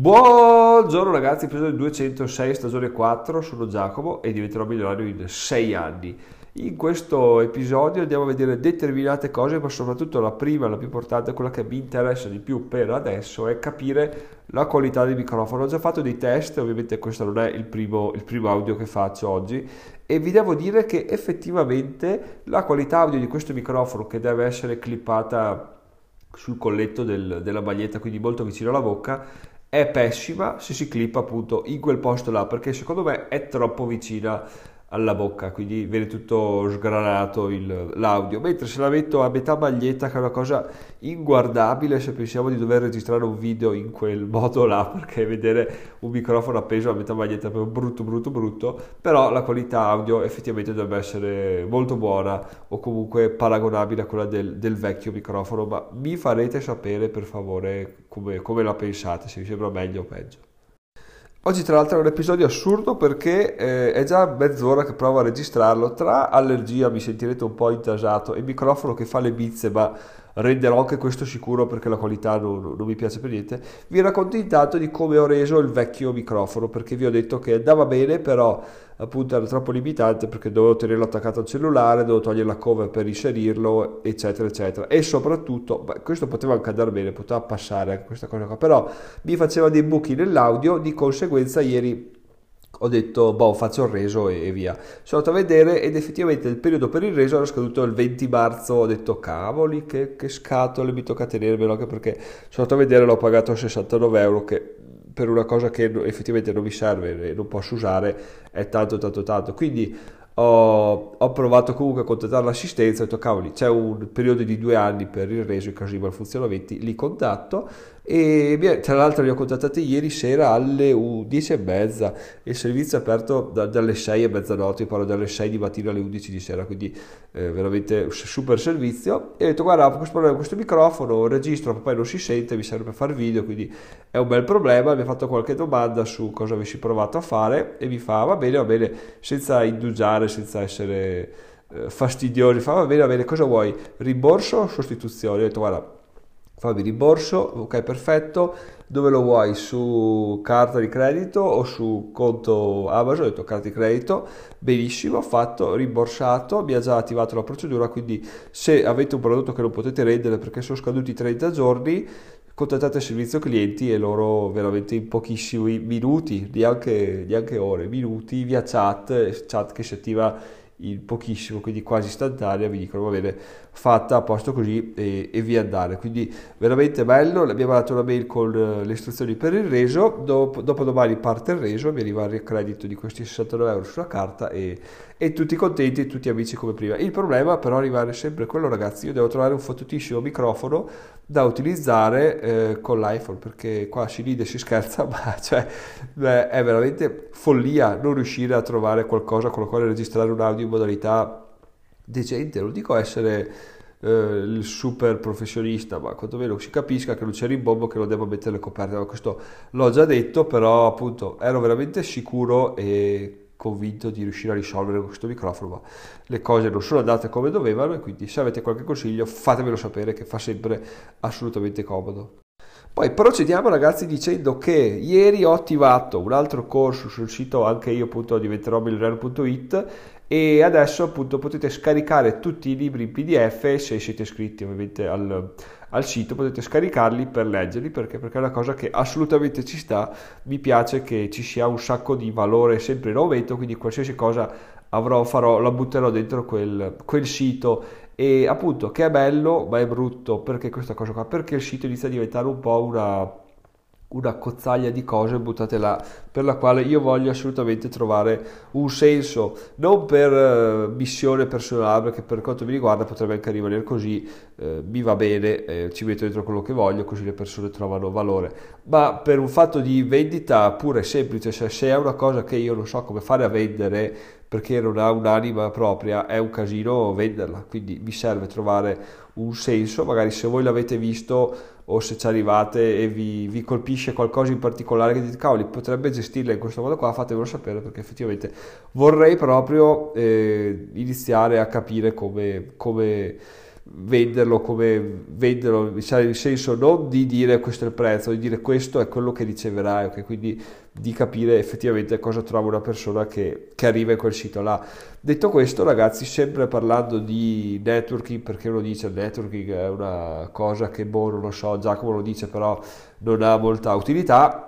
Buongiorno ragazzi, episodio 206, stagione 4, sono Giacomo e diventerò milionario in 6 anni. In questo episodio andiamo a vedere determinate cose, ma soprattutto la prima, la più importante, quella che mi interessa di più per adesso, è capire la qualità del microfono. Ho già fatto dei test, ovviamente questo non è il primo, il primo audio che faccio oggi, e vi devo dire che effettivamente la qualità audio di questo microfono, che deve essere clippata sul colletto del, della maglietta, quindi molto vicino alla bocca, è pessima se si clippa appunto in quel posto là perché secondo me è troppo vicina alla bocca, quindi viene tutto sgranato il, l'audio, mentre se la metto a metà maglietta, che è una cosa inguardabile se pensiamo di dover registrare un video in quel modo là, perché vedere un microfono appeso a metà maglietta è proprio brutto, brutto, brutto, però la qualità audio effettivamente dovrebbe essere molto buona o comunque paragonabile a quella del, del vecchio microfono, ma mi farete sapere per favore come, come la pensate, se vi sembra meglio o peggio. Oggi tra l'altro è un episodio assurdo perché eh, è già mezz'ora che provo a registrarlo, tra allergia mi sentirete un po' intasato e microfono che fa le bizze ma renderò anche questo sicuro perché la qualità non, non, mi piace per niente, vi racconto intanto di come ho reso il vecchio microfono perché vi ho detto che andava bene però appunto era troppo limitante perché dovevo tenerlo attaccato al cellulare, dovevo togliere la cover per inserirlo eccetera eccetera e soprattutto, questo poteva anche andare bene, poteva passare anche questa cosa qua, però mi faceva dei buchi nell'audio, di conseguenza ieri ho detto, boh, faccio il reso e, e via. Sono andato a vedere ed effettivamente il periodo per il reso era scaduto il 20 marzo. Ho detto, cavoli, che, che scatole mi tocca tenermelo, anche perché sono andato a vedere, l'ho pagato 69 euro, che per una cosa che effettivamente non mi serve e non posso usare è tanto, tanto, tanto. Quindi ho, ho, provato comunque a contattare l'assistenza, ho detto cavoli c'è un periodo di due anni per il reso in caso di malfunzionamenti, li contatto e tra l'altro li ho contattati ieri sera alle 10 e mezza il servizio è aperto da, dalle 6 e mezzanotte, parlo dalle 6 di mattina alle 11 di sera, quindi eh, veramente super servizio e ho detto guarda questo, problema, questo microfono registro, poi non si sente, mi serve per fare video, quindi è un bel problema, mi ha fatto qualche domanda su cosa avessi provato a fare e mi fa va bene, va bene, senza indugiare, senza essere eh, fastidiosi, fa va bene, va bene, cosa vuoi? Rimborso o sostituzione? Ho detto guarda fammi rimborso, ok perfetto, dove lo vuoi? Su carta di credito o su conto Amazon? Ho detto carta di credito, benissimo, fatto, rimborsato, ha già attivato la procedura, quindi se avete un prodotto che non potete rendere perché sono scaduti 30 giorni, contattate il servizio clienti e loro veramente in pochissimi minuti, neanche, neanche ore, minuti via chat, chat che si attiva in pochissimo, quindi quasi istantanea, vi dicono va bene, fatta a posto così e, e via andare. Quindi veramente bello, abbiamo dato una mail con eh, le istruzioni per il reso, dopo, dopo domani parte il reso, mi arriva il ricredito di questi 69 euro sulla carta e, e tutti contenti, tutti amici come prima. Il problema però rimane sempre quello ragazzi, io devo trovare un fottutissimo microfono da utilizzare eh, con l'iPhone perché qua si ride, si scherza, ma cioè, beh, è veramente follia non riuscire a trovare qualcosa con la quale registrare un audio modalità decente, non dico essere eh, il super professionista, ma quantomeno si capisca che non c'è rimbombo che non devo mettere le coperte, ma questo l'ho già detto, però appunto ero veramente sicuro e convinto di riuscire a risolvere con questo microfono, ma le cose non sono andate come dovevano e quindi se avete qualche consiglio fatemelo sapere che fa sempre assolutamente comodo. Poi procediamo ragazzi dicendo che ieri ho attivato un altro corso sul sito anche io e adesso appunto potete scaricare tutti i libri in pdf se siete iscritti ovviamente al, al sito potete scaricarli per leggerli perché, perché è una cosa che assolutamente ci sta. Mi piace che ci sia un sacco di valore sempre in aumento quindi qualsiasi cosa avrò farò la butterò dentro quel, quel sito. E appunto che è bello ma è brutto perché questa cosa qua? Perché il sito inizia a diventare un po' una, una cozzaglia di cose buttate là per la quale io voglio assolutamente trovare un senso non per uh, missione personale perché per quanto mi riguarda potrebbe anche rimanere così uh, mi va bene eh, ci metto dentro quello che voglio così le persone trovano valore. Ma per un fatto di vendita pure semplice cioè se è una cosa che io non so come fare a vendere perché non ha un'anima propria, è un casino venderla, quindi vi serve trovare un senso, magari se voi l'avete visto o se ci arrivate e vi, vi colpisce qualcosa in particolare che dite cavoli potrebbe gestirla in questo modo qua, fatemelo sapere perché effettivamente vorrei proprio eh, iniziare a capire come, come venderlo come venderlo, nel senso non di dire questo è il prezzo, di dire questo è quello che riceverai, okay? quindi di capire effettivamente cosa trova una persona che, che, arriva in quel sito là. Detto questo, ragazzi, sempre parlando di networking, perché uno dice networking è una cosa che boh, non lo so, Giacomo lo dice, però non ha molta utilità.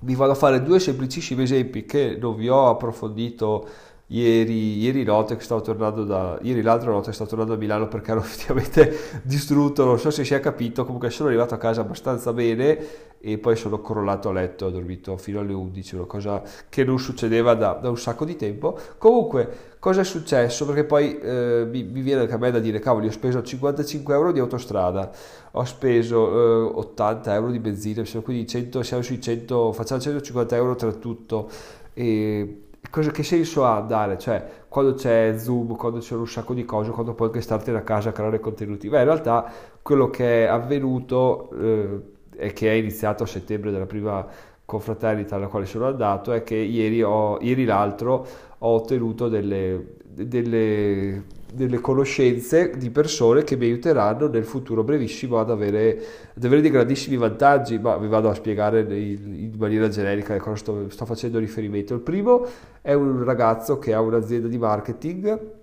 Vi vado a fare due semplicissimi esempi che non vi ho approfondito Ieri, ieri, da ieri l'altra notte stavo tornando a Milano perché ero effettivamente distrutto non so se si è capito comunque sono arrivato a casa abbastanza bene e poi sono crollato a letto ho dormito fino alle 11 una cosa che non succedeva da, da un sacco di tempo. Comunque cosa è successo? Perché poi eh, mi, mi, viene anche a me da dire cavoli ho speso 55 euro di autostrada ho speso eh, 80 euro di benzina quindi 100, siamo sui 100 facciamo 150 euro tra tutto. E cosa, che senso ha andare? Cioè, quando c'è Zoom, quando c'è un sacco di cose, quando puoi anche startene a casa a creare contenuti. Beh, in realtà quello che è avvenuto eh, e che è iniziato a settembre della prima confraternita alla quale sono andato è che ieri, ho, ieri l'altro ho ottenuto delle, delle delle conoscenze di persone che mi aiuteranno nel futuro brevissimo ad avere, ad avere dei grandissimi vantaggi, ma vi vado a spiegare in maniera generica a cosa sto, sto facendo riferimento. Il primo è un ragazzo che ha un'azienda di marketing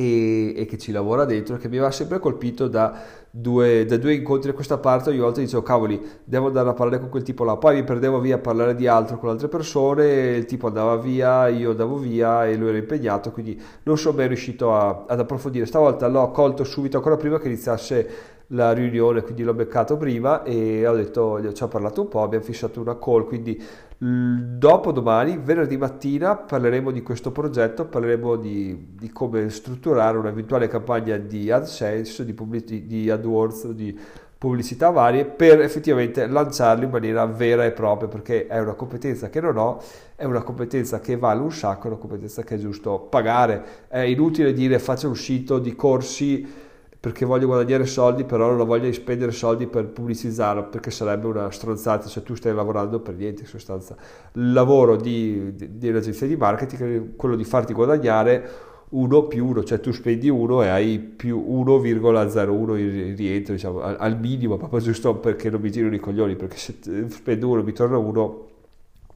e, e, che ci lavora dentro, che mi aveva sempre colpito da due, da due incontri a questa parte. Ogni volta dicevo, cavoli, devo andare a parlare con quel tipo là. Poi mi perdevo via a parlare di altro con altre persone, il tipo andava via, io andavo via e lui era impegnato, quindi non sono mai riuscito a, ad approfondire. Stavolta l'ho colto subito, ancora prima che iniziasse la riunione, quindi l'ho beccato prima e ho detto, ci ho parlato un po', abbiamo fissato una call, quindi dopo domani, venerdì mattina, parleremo di questo progetto, parleremo di, di come strutturare un'eventuale campagna di AdSense, di, pubblic- di AdWords, di pubblicità varie per effettivamente lanciarli in maniera vera e propria perché è una competenza che non ho, è una competenza che vale un sacco, è una competenza che è giusto pagare. È inutile dire faccio un sito di corsi perché voglio guadagnare soldi, però non voglio spendere soldi per pubblicizzarlo, perché sarebbe una stronzata se tu stai lavorando per niente in sostanza. Il lavoro di, di, di un'agenzia di marketing è quello di farti guadagnare 1 più 1, cioè tu spendi 1 e hai più 1,01 in rientro, diciamo, al, al, minimo, proprio giusto perché non mi girano i coglioni, perché se spendo 1 mi torna 1,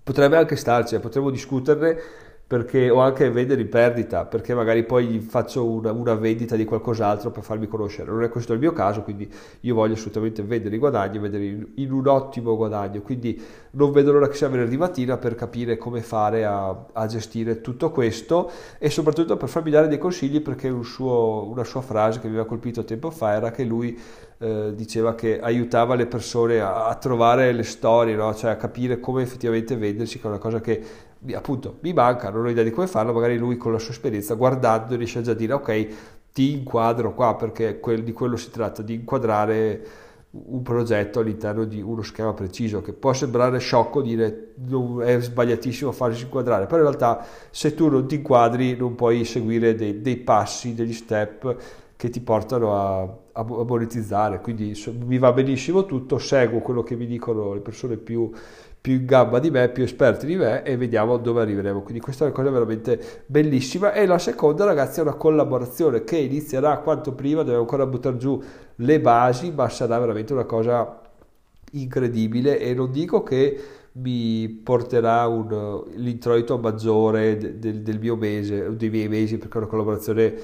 potrebbe anche starci, eh, potremmo discuterne perché, o anche vendere in perdita, perché magari poi faccio una, una, vendita di qualcos'altro per farmi conoscere. Non è questo il mio caso, quindi io voglio assolutamente vendere i guadagni, vendere in, in un ottimo guadagno. Quindi non vedo l'ora che sia venerdì mattina per capire come fare a, a gestire tutto questo e soprattutto per farmi dare dei consigli perché un suo, una sua frase che mi aveva colpito tempo fa era che lui eh, diceva che aiutava le persone a, a trovare le storie, no? cioè a capire come effettivamente vendersi, che è una cosa che appunto mi manca, non ho idea di come farlo, magari lui con la sua esperienza guardando riesce già a dire ok ti inquadro qua perché quel, di quello si tratta, di inquadrare un progetto all'interno di uno schema preciso che può sembrare sciocco dire è sbagliatissimo farsi inquadrare però in realtà se tu non ti inquadri non puoi seguire dei, dei passi degli step che ti portano a, a, monetizzare quindi mi va benissimo tutto seguo quello che mi dicono le persone più più in gamba di me, più esperti di me e vediamo dove arriveremo. Quindi questa è una cosa veramente bellissima. E la seconda, ragazzi, è una collaborazione che inizierà quanto prima, dobbiamo ancora buttare giù le basi, ma sarà veramente una cosa incredibile e non dico che mi porterà un, l'introito maggiore del, del mio mese, dei miei mesi, perché è una collaborazione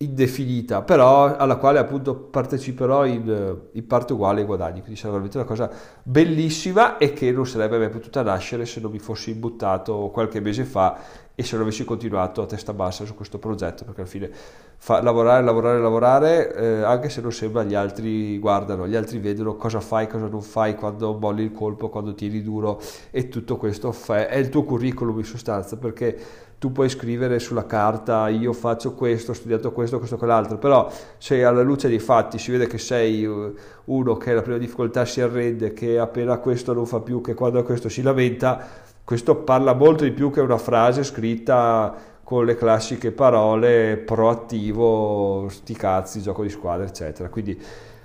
indefinita, però alla quale appunto parteciperò in, in, parte uguale ai guadagni, quindi sarà veramente una cosa bellissima e che non sarebbe mai potuta nascere se non mi fossi imbuttato qualche mese fa e se non avessi continuato a testa bassa su questo progetto, perché alla fine fa, lavorare, lavorare, lavorare, eh, anche se non sembra, gli altri guardano, gli altri vedono cosa fai, cosa non fai, quando molli il colpo, quando tieni duro e tutto questo fa, è il tuo curriculum in sostanza, perché tu puoi scrivere sulla carta io faccio questo, ho studiato questo, questo, quell'altro, però se alla luce dei fatti si vede che sei uh, uno che la prima difficoltà si arrende, che appena questo non fa più, che quando questo si lamenta, questo parla molto di più che una frase scritta con le classiche parole proattivo, sti cazzi, gioco di squadra, eccetera. Quindi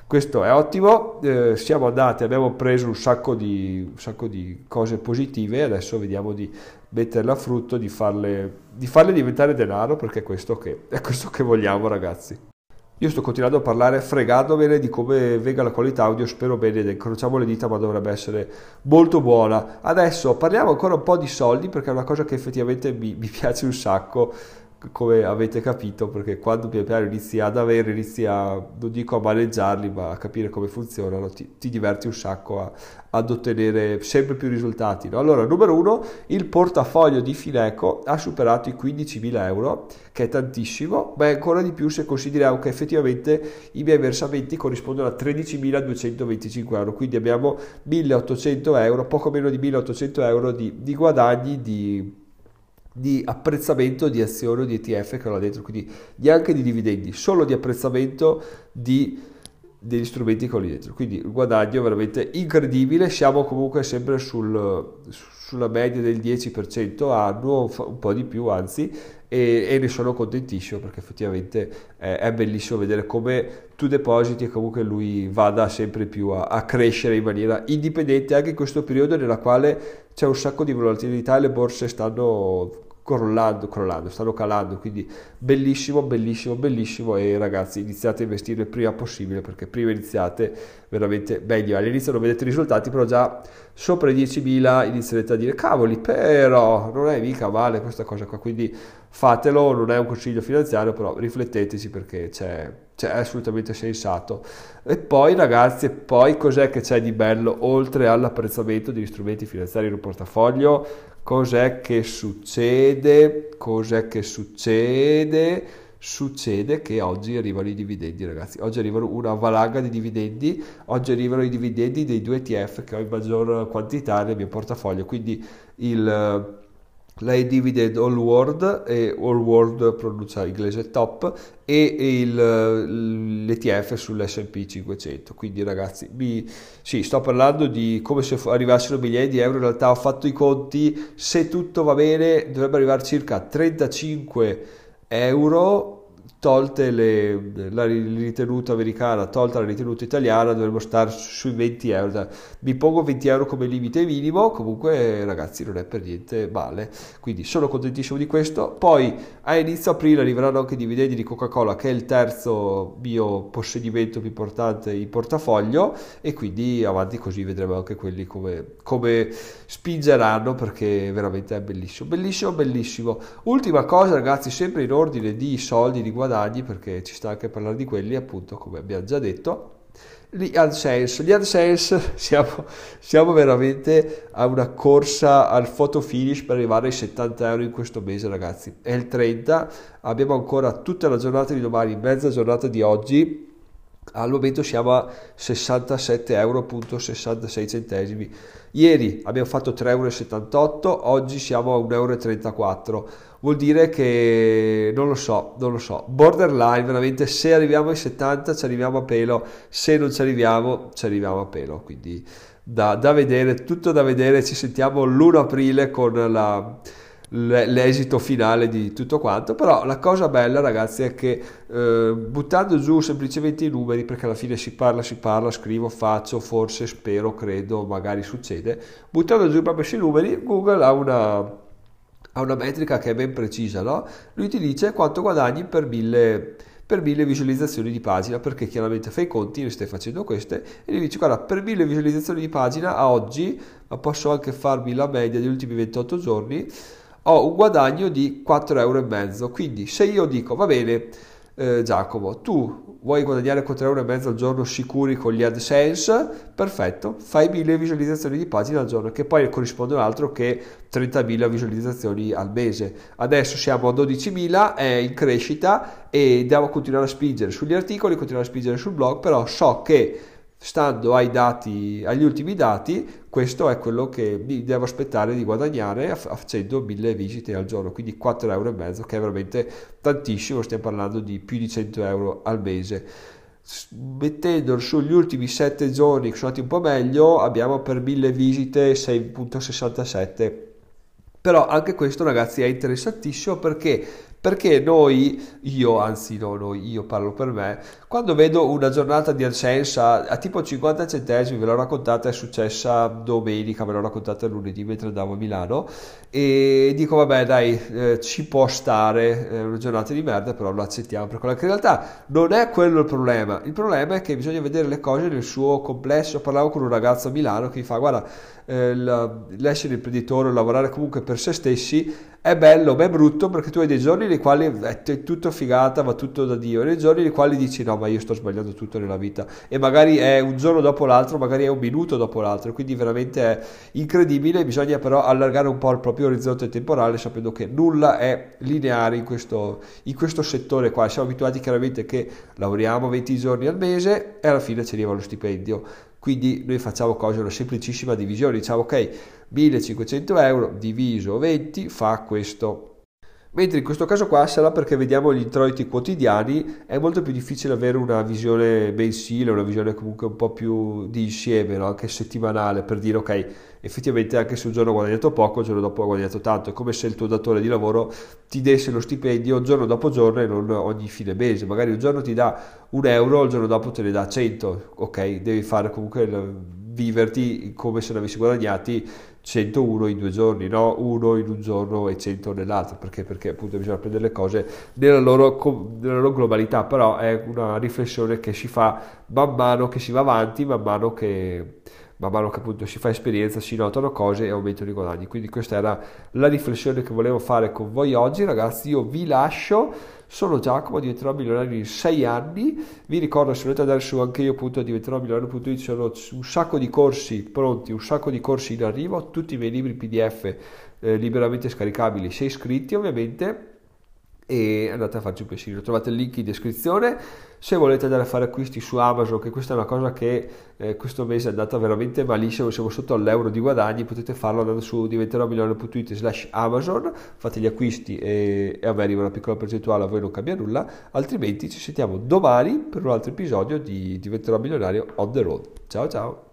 questo è ottimo, eh, siamo andati, abbiamo preso un sacco, di, un sacco di cose positive adesso vediamo di metterle a frutto, di farle, di farle diventare denaro perché è questo, che, è questo che vogliamo ragazzi. Io sto continuando a parlare fregandomene di come venga la qualità audio, spero bene, incrociamo le dita, ma dovrebbe essere molto buona. Adesso parliamo ancora un po' di soldi perché è una cosa che effettivamente mi, mi piace un sacco come avete capito, perché quando pian piano inizi ad avere, inizi a, non dico a maneggiarli, ma a capire come funzionano, ti, ti diverti un sacco a, ad ottenere sempre più risultati. No? Allora, numero uno, il portafoglio di Fineco ha superato i 15.000 euro, che è tantissimo, ma è ancora di più se consideriamo che effettivamente i miei versamenti corrispondono a 13.225 euro, quindi abbiamo 1.800 euro, poco meno di 1.800 euro di, di guadagni di di apprezzamento di azioni o di ETF che ho là dentro, quindi neanche di dividendi, solo di apprezzamento di, degli strumenti ho lì dentro. Quindi il guadagno è veramente incredibile, siamo comunque sempre sul, sulla media del 10% annuo, un po' di più anzi, e, e ne sono contentissimo perché effettivamente è, è, bellissimo vedere come tu depositi e comunque lui vada sempre più a, a crescere in maniera indipendente anche in questo periodo nella quale c'è un sacco di volatilità e le borse stanno crollando, crollando, stanno calando, quindi bellissimo, bellissimo, bellissimo e ragazzi iniziate a investire il prima possibile perché prima iniziate veramente meglio, all'inizio non vedete i risultati però già sopra i 10.000 inizierete a dire cavoli però non è mica male questa cosa qua, quindi fatelo, non è un consiglio finanziario però rifletteteci perché c'è, c'è assolutamente sensato e poi ragazzi, poi cos'è che c'è di bello oltre all'apprezzamento degli strumenti finanziari in un portafoglio? Cos'è che succede? Cos'è che succede? Succede che oggi arrivano i dividendi, ragazzi. Oggi arrivano una valanga di dividendi. Oggi arrivano i dividendi dei due ETF che ho in maggior quantità nel mio portafoglio. Quindi il la Dividend All World e All World pronuncia inglese top e il, l'ETF sull'S&P 500 quindi ragazzi mi, sì, sto parlando di come se arrivassero migliaia di euro. In realtà ho fatto i conti. Se tutto va bene dovrebbe arrivare circa 35 euro tolte le, la ritenuta americana, tolta la ritenuta italiana, dovremmo stare sui 20 euro. Mi pongo 20 euro come limite minimo, comunque ragazzi non è per niente male, quindi sono contentissimo di questo. Poi a inizio aprile arriveranno anche i dividendi di Coca-Cola, che è il terzo mio possedimento più importante in portafoglio, e quindi avanti così vedremo anche quelli come, come spingeranno, perché veramente è bellissimo, bellissimo, bellissimo. Ultima cosa ragazzi, sempre in ordine di soldi, di guadagno guadagni, perché ci sta anche a parlare di quelli, appunto, come abbiamo già detto. Gli AdSense, gli AdSense siamo, siamo veramente a una corsa al photo finish per arrivare ai 70 euro in questo mese ragazzi, è il 30, abbiamo ancora tutta la giornata di domani, mezza giornata di oggi, al momento siamo a 67,66 euro. Ieri abbiamo fatto 3,78 euro, oggi siamo a 1,34 euro. Vuol dire che non lo so, non lo so. Borderline, veramente se arriviamo ai 70 ci arriviamo a pelo, se non ci arriviamo ci arriviamo a pelo. Quindi da, da vedere, tutto da vedere. Ci sentiamo l'1 aprile con la l'esito finale di tutto quanto però la cosa bella ragazzi è che eh, buttando giù semplicemente i numeri perché alla fine si parla si parla scrivo faccio forse spero credo magari succede buttando giù proprio questi numeri Google ha una, ha una metrica che è ben precisa no? lui ti dice quanto guadagni per mille per mille visualizzazioni di pagina perché chiaramente fai i conti, ne stai facendo queste e gli dici guarda per mille visualizzazioni di pagina a oggi ma posso anche farmi la media degli ultimi 28 giorni ho un guadagno di 4,5 euro. Quindi se io dico va bene eh, Giacomo, tu vuoi guadagnare 4,5 euro al giorno sicuri con gli AdSense? Perfetto, fai 1000 visualizzazioni di pagina al giorno che poi corrispondono altro che 30.000 visualizzazioni al mese. Adesso siamo a 12.000, è in crescita e devo continuare a spingere sugli articoli, continuare a spingere sul blog, però so che stando dati, agli ultimi dati, questo è quello che mi devo aspettare di guadagnare facendo mille visite al giorno, quindi 4,5 euro, che è veramente tantissimo, stiamo parlando di più di 100 euro al mese. Mettendo sugli ultimi 7 giorni che sono andati un po' meglio, abbiamo per mille visite 6.67 però anche questo ragazzi è interessantissimo perché perché noi, io, anzi no, noi, io parlo per me, quando vedo una giornata di AdSense a, tipo 50 centesimi, ve l'ho raccontata, è successa domenica, ve l'ho raccontata lunedì mentre andavo a Milano, e dico vabbè dai, eh, ci può stare eh, una giornata di merda, però lo accettiamo, perché in realtà non è quello il problema, il problema è che bisogna vedere le cose nel suo complesso, parlavo con un ragazzo a Milano che mi fa guarda, eh, l'essere imprenditore, lavorare comunque per se stessi è bello, ma è brutto perché tu hai dei giorni nei quali è tutto figata, va tutto da Dio, e dei giorni nei quali dici no, ma io sto sbagliando tutto nella vita. E magari è un giorno dopo l'altro, magari è un minuto dopo l'altro, quindi veramente è incredibile, bisogna però allargare un po' il proprio orizzonte temporale sapendo che nulla è lineare in questo, in questo settore qua, siamo abituati chiaramente che lavoriamo 20 giorni al mese e alla fine ci arriva lo stipendio. Quindi noi facciamo cose, una semplicissima divisione, diciamo ok, 1500 euro diviso 20 fa questo Mentre in questo caso qua sarà perché vediamo gli introiti quotidiani, è molto più difficile avere una visione mensile, una visione comunque un po' più di insieme, no? anche settimanale, per dire ok, effettivamente anche se un giorno ho guadagnato poco, il giorno dopo ho guadagnato tanto, è come se il tuo datore di lavoro ti desse lo stipendio giorno dopo giorno e non ogni fine mese, magari un giorno ti dà un euro, il giorno dopo te ne dà 100, ok, devi fare comunque il, viverti come se ne avessi guadagnati 101 in due giorni, no? uno in un giorno e 100 nell'altro, perché? Perché appunto bisogna prendere le cose nella loro, nella loro, globalità, però è una riflessione che si fa man mano che si va avanti, man mano che, man mano che appunto si fa esperienza, si notano cose e aumentano i guadagni. Quindi questa era la riflessione che volevo fare con voi oggi, ragazzi. Io vi lascio. Sono Giacomo, diventerò milionario in 6 anni. Vi ricordo, se volete andare su anche io, appunto, sono un sacco di corsi pronti, un sacco di corsi in arrivo, tutti i miei libri PDF eh, liberamente scaricabili, se iscritti ovviamente e andate a farci un pensiero. Trovate il link in descrizione. Se volete andare a fare acquisti su Amazon, che questa è una cosa che eh, questo mese è andata veramente malissimo, siamo sotto all'euro di guadagni, potete farlo andando su diventeròmilione.it slash Amazon, fate gli acquisti e, e a me arriva una piccola percentuale, a voi non cambia nulla, altrimenti ci sentiamo domani per un altro episodio di Diventerò Milionario on the road. Ciao ciao!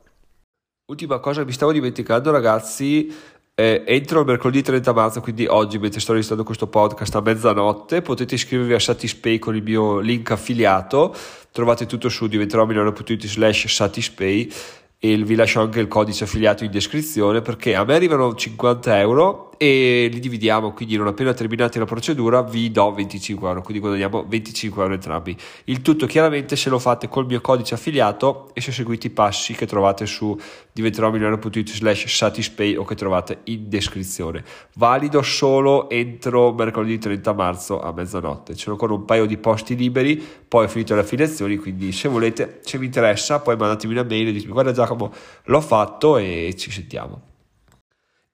Ultima cosa, mi stavo dimenticando ragazzi, eh, entro mercoledì 30 marzo, quindi oggi mentre sto registrando questo podcast a mezzanotte, potete iscrivervi a Satispay con il mio link affiliato, trovate tutto su diventeròmilionario.it slash Satispay e vi lascio anche il codice affiliato in descrizione perché a me arrivano 50 euro e li dividiamo, quindi non appena terminate la procedura vi do 25 euro, quindi guadagniamo 25 euro entrambi. Il tutto chiaramente se lo fate col mio codice affiliato e se seguite i passi che trovate su diventeròmilionario.it slash satispay o che trovate in descrizione. Valido solo entro mercoledì 30 marzo a mezzanotte. C'è ancora un paio di posti liberi, poi ho finito le affiliazioni, quindi se volete, se vi interessa, poi mandatemi una mail e ditemi guarda Giacomo, l'ho fatto e ci sentiamo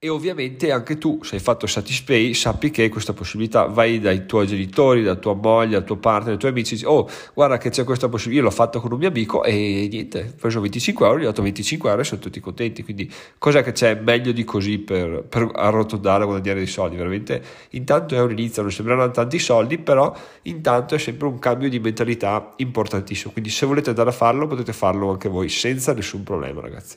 e ovviamente anche tu se hai fatto Satispay sappi che questa possibilità vai dai tuoi genitori, dalla tua moglie, dal tuo partner, dai tuoi amici dici, oh guarda che c'è questa possibilità, io l'ho fatto con un mio amico e niente, ho preso 25 euro, gli ho dato 25 euro e sono tutti contenti, quindi cos'è che c'è meglio di così per, per arrotondare e guadagnare dei soldi, veramente intanto è un inizio, non sembreranno tanti soldi, però intanto è sempre un cambio di mentalità importantissimo, quindi se volete andare a farlo potete farlo anche voi senza nessun problema ragazzi.